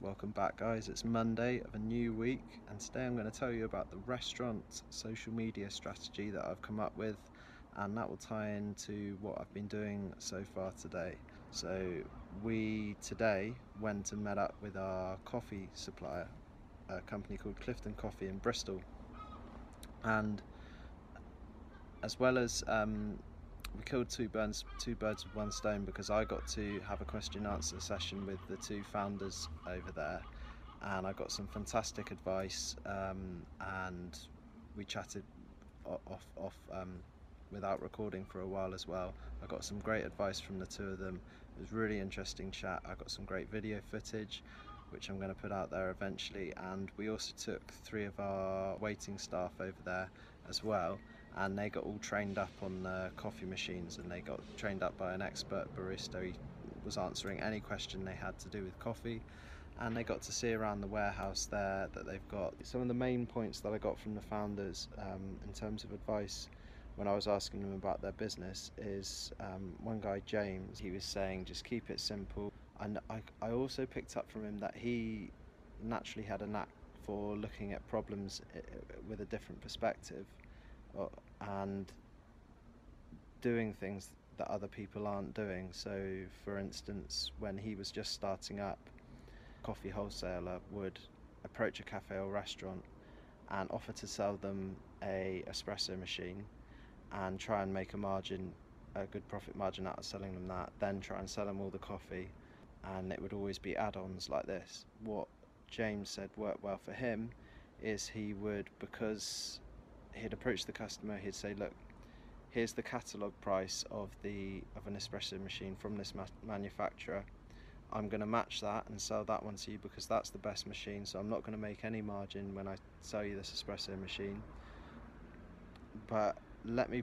Welcome back, guys. It's Monday of a new week, and today I'm going to tell you about the restaurant social media strategy that I've come up with, and that will tie into what I've been doing so far today. So, we today went and met up with our coffee supplier, a company called Clifton Coffee in Bristol, and as well as um, we killed two birds two birds with one stone because I got to have a question answer session with the two founders over there and I got some fantastic advice um, and we chatted off off um, without recording for a while as well. I got some great advice from the two of them. It was really interesting chat. I got some great video footage which I'm going to put out there eventually and we also took three of our waiting staff over there as well and they got all trained up on the coffee machines and they got trained up by an expert barista. He was answering any question they had to do with coffee and they got to see around the warehouse there that they've got. Some of the main points that I got from the founders um, in terms of advice when I was asking them about their business is um, one guy James he was saying just keep it simple. And I, I also picked up from him that he naturally had a knack for looking at problems eh, with a different perspective and doing things that other people aren't doing. So, for instance, when he was just starting up, coffee wholesaler would approach a cafe or restaurant and offer to sell them a espresso machine and try and make a margin, a good profit margin out of selling them that. Then try and sell them all the coffee, and it would always be add-ons like this. What James said worked well for him is he would because he'd approach the customer, he'd say, look, here's the catalogue price of the of an espresso machine from this ma manufacturer. I'm going to match that and sell that one to you because that's the best machine. So I'm not going to make any margin when I sell you this espresso machine. But let me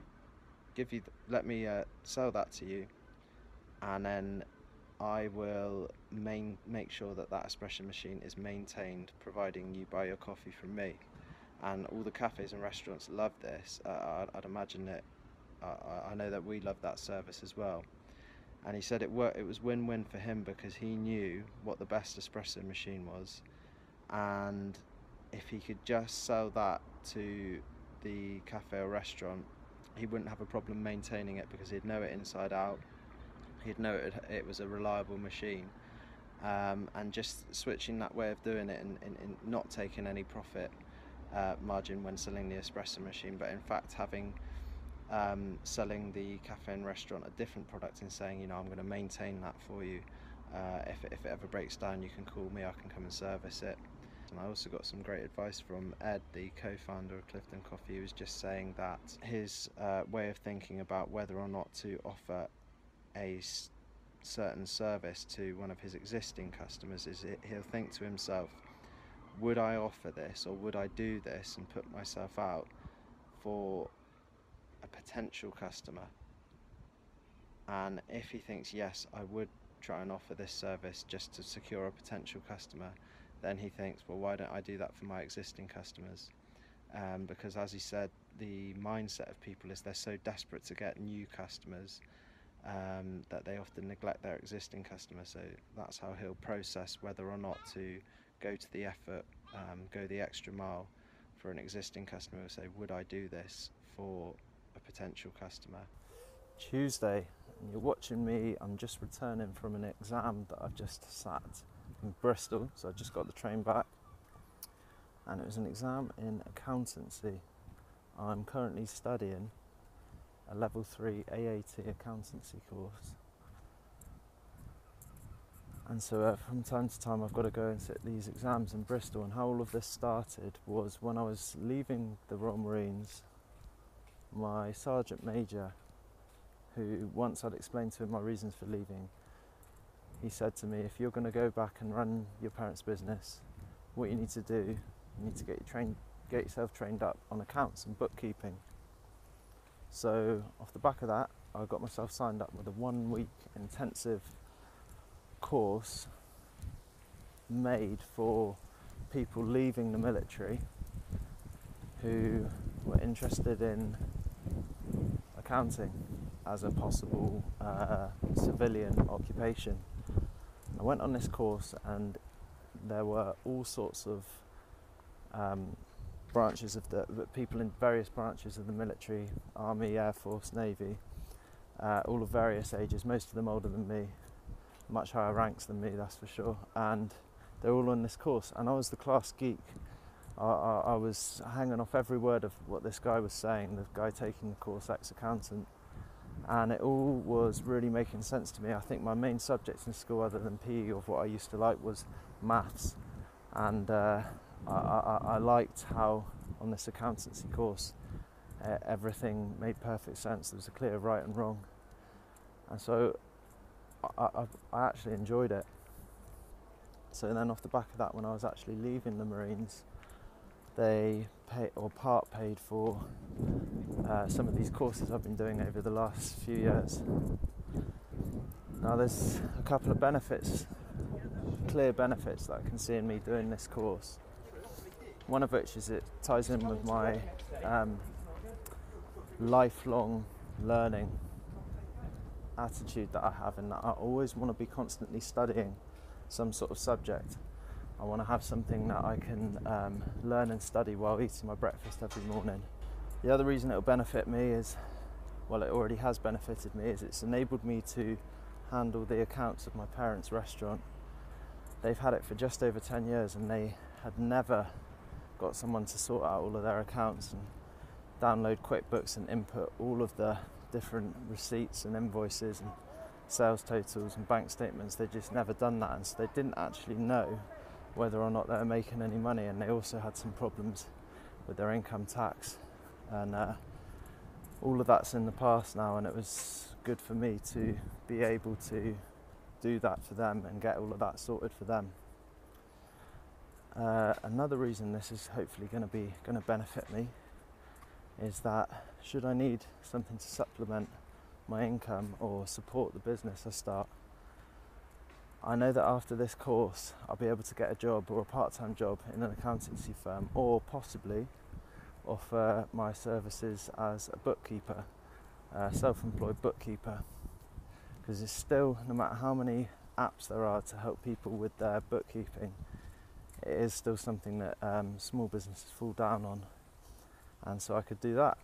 give you, let me uh, sell that to you, and then I will main, make sure that that espresso machine is maintained, providing you buy your coffee from me and all the cafes and restaurants love this. Uh, I'd, imagine that uh, I know that we love that service as well. And he said it worked. It was win-win for him because he knew what the best espresso machine was, and if he could just sell that to the cafe or restaurant, he wouldn't have a problem maintaining it because he'd know it inside out. He'd know it, it was a reliable machine. Um, and just switching that way of doing it and, and, and not taking any profit uh, margin when selling the espresso machine, but in fact having um, selling the cafe and restaurant a different product and saying, you know, I'm going to maintain that for you. Uh, if, it, if it ever breaks down, you can call me, I can come and service it. And I also got some great advice from Ed, the co founder of Clifton Coffee, who was just saying that his uh, way of thinking about whether or not to offer a certain service to one of his existing customers is he'll think to himself, would I offer this or would I do this and put myself out for a potential customer? And if he thinks, yes, I would try and offer this service just to secure a potential customer, then he thinks, well, why don't I do that for my existing customers? Um, because, as he said, the mindset of people is they're so desperate to get new customers um, that they often neglect their existing customers. So that's how he'll process whether or not to go to the effort, um, go the extra mile for an existing customer say, would I do this for a potential customer? Tuesday, and you're watching me, I'm just returning from an exam that I've just sat in Bristol, so I just got the train back. And it was an exam in accountancy. I'm currently studying a level 3 AAT accountancy course and so uh, from time to time I've got to go and sit these exams in Bristol and how all of this started was when I was leaving the Royal Marines my sergeant major who once I'd explained to him my reasons for leaving he said to me if you're going to go back and run your parents business what you need to do you need to get, your trained, get yourself trained up on accounts and bookkeeping. So off the back of that I got myself signed up with a one week intensive course made for people leaving the military who were interested in accounting as a possible uh, civilian occupation. I went on this course, and there were all sorts of um, branches of the people in various branches of the military, army, air force, navy, uh, all of various ages, most of them older than me, much higher ranks than me, that's for sure. And they're all on this course, and I was the class geek. I, I, I was hanging off every word of what this guy was saying, the guy taking the course, ex accountant and it all was really making sense to me. I think my main subjects in school, other than PE of what I used to like, was maths, and uh, I, I, I, liked how on this accountancy course uh, everything made perfect sense. There was a clear right and wrong, and so I, I actually enjoyed it. So then, off the back of that, when I was actually leaving the Marines, they pay or part paid for uh, some of these courses I've been doing over the last few years. Now, there's a couple of benefits, clear benefits that I can see in me doing this course. One of which is it ties in with my um, lifelong learning attitude that I have, and that I always want to be constantly studying some sort of subject. I want to have something that I can um, learn and study while eating my breakfast every morning. The other reason it'll benefit me is, well, it already has benefited me, is it's enabled me to handle the accounts of my parents' restaurant. They've had it for just over 10 years and they had never got someone to sort out all of their accounts and download QuickBooks and input all of the different receipts and invoices and sales totals and bank statements. They'd just never done that and so they didn't actually know whether or not they were making any money, and they also had some problems with their income tax. And uh, all of that's in the past now, and it was good for me to be able to do that for them and get all of that sorted for them. Uh, another reason this is hopefully going to be going to benefit me is that should I need something to supplement my income or support the business I start, I know that after this course, I'll be able to get a job or a part time job in an accountancy firm or possibly offer my services as a bookkeeper, a self employed bookkeeper. Because it's still, no matter how many apps there are to help people with their bookkeeping, it is still something that um, small businesses fall down on. And so I could do that.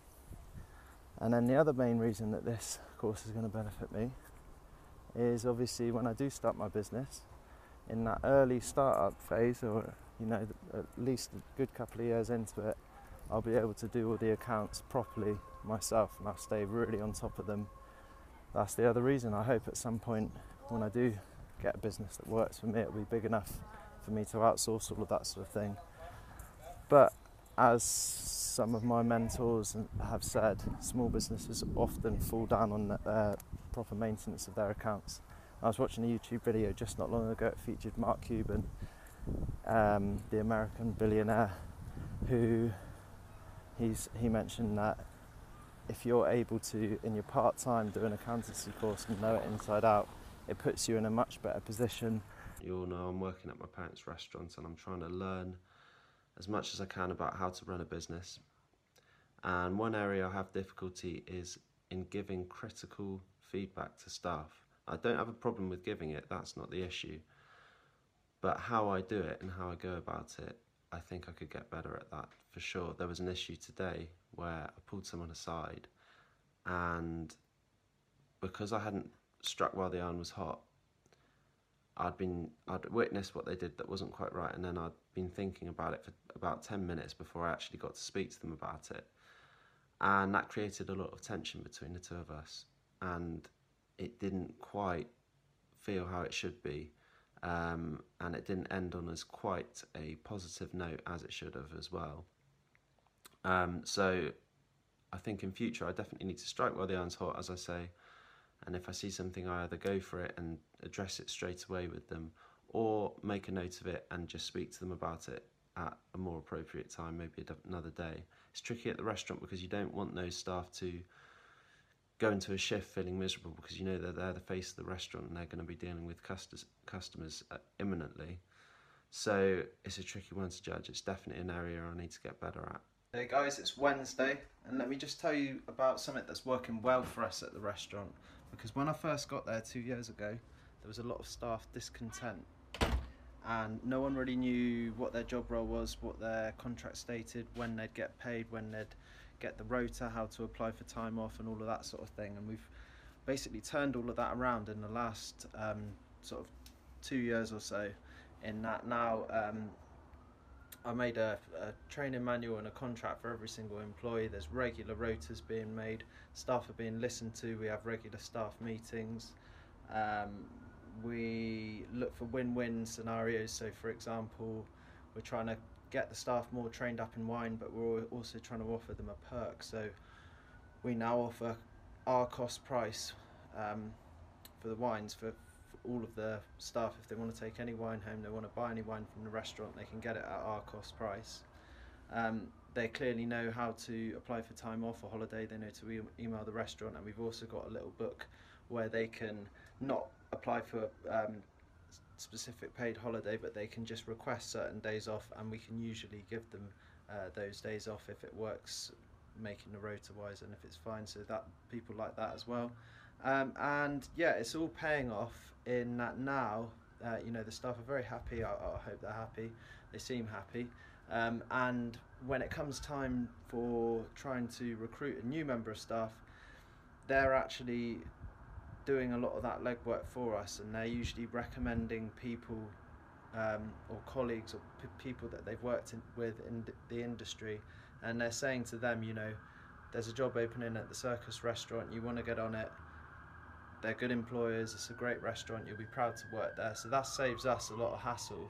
And then the other main reason that this course is going to benefit me is obviously when I do start my business, in that early startup phase, or you know, at least a good couple of years into it, I'll be able to do all the accounts properly myself and I'll stay really on top of them. That's the other reason. I hope at some point when I do get a business that works for me, it'll be big enough for me to outsource all of that sort of thing. But as some of my mentors have said, small businesses often fall down on their proper maintenance of their accounts. I was watching a YouTube video just not long ago. It featured Mark Cuban, um, the American billionaire, who he's he mentioned that if you're able to, in your part time, do an accountancy course and know it inside out, it puts you in a much better position. You all know I'm working at my parents' restaurant and I'm trying to learn as much as I can about how to run a business. And one area I have difficulty is in giving critical feedback to staff. I don't have a problem with giving it, that's not the issue. But how I do it and how I go about it, I think I could get better at that for sure. There was an issue today where I pulled someone aside and because I hadn't struck while the iron was hot, I'd been I'd witnessed what they did that wasn't quite right and then I'd been thinking about it for about 10 minutes before I actually got to speak to them about it. And that created a lot of tension between the two of us and it didn't quite feel how it should be. Um, and it didn't end on as quite a positive note as it should have as well. Um, so I think in future I definitely need to strike while the iron's hot, as I say. And if I see something, I either go for it and address it straight away with them, or make a note of it and just speak to them about it at a more appropriate time, maybe another day. It's tricky at the restaurant because you don't want those staff to go into a shift feeling miserable because you know that they're the face of the restaurant and they're going to be dealing with customers, uh, imminently. So it's a tricky one to judge. It's definitely an area I need to get better at. Hey guys, it's Wednesday, and let me just tell you about something that's working well for us at the restaurant. Because when I first got there two years ago, there was a lot of staff discontent. and no one really knew what their job role was, what their contract stated, when they'd get paid, when they'd get the rota, how to apply for time off, and all of that sort of thing. And we've basically turned all of that around in the last um, sort of two years or so. In that now, um, I made a, a, training manual and a contract for every single employee. There's regular rotas being made, staff are being listened to. We have regular staff meetings. Um, we look for win-win scenarios. So, for example, we're trying to get the staff more trained up in wine, but we're also trying to offer them a perk. So, we now offer our cost price um, for the wines for, all of the staff. If they want to take any wine home, they want to buy any wine from the restaurant, they can get it at our cost price. Um, they clearly know how to apply for time off or holiday. They know to e email the restaurant, and we've also got a little book where they can not apply for um, specific paid holiday, but they can just request certain days off, and we can usually give them uh, those days off if it works, making the rota wise, and if it's fine. So that people like that as well. Um, and yeah, it's all paying off in that now. Uh, you know, the staff are very happy. I, I hope they're happy. They seem happy. Um, and when it comes time for trying to recruit a new member of staff, they're actually doing a lot of that legwork for us, and they're usually recommending people um, or colleagues or people that they've worked in, with in the industry, and they're saying to them, you know, there's a job opening at the Circus restaurant, you want to get on it. They're good employers, it's a great restaurant, you'll be proud to work there. So that saves us a lot of hassle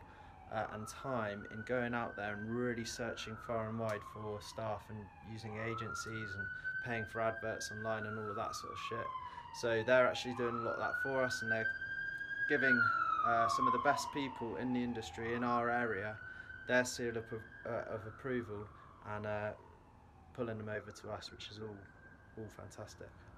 uh, and time in going out there and really searching far and wide for staff and using agencies and paying for adverts online and all of that sort of shit. So they're actually doing a lot of that for us, and they're giving uh, some of the best people in the industry in our area their seal of, uh, of approval and uh, pulling them over to us, which is all all fantastic.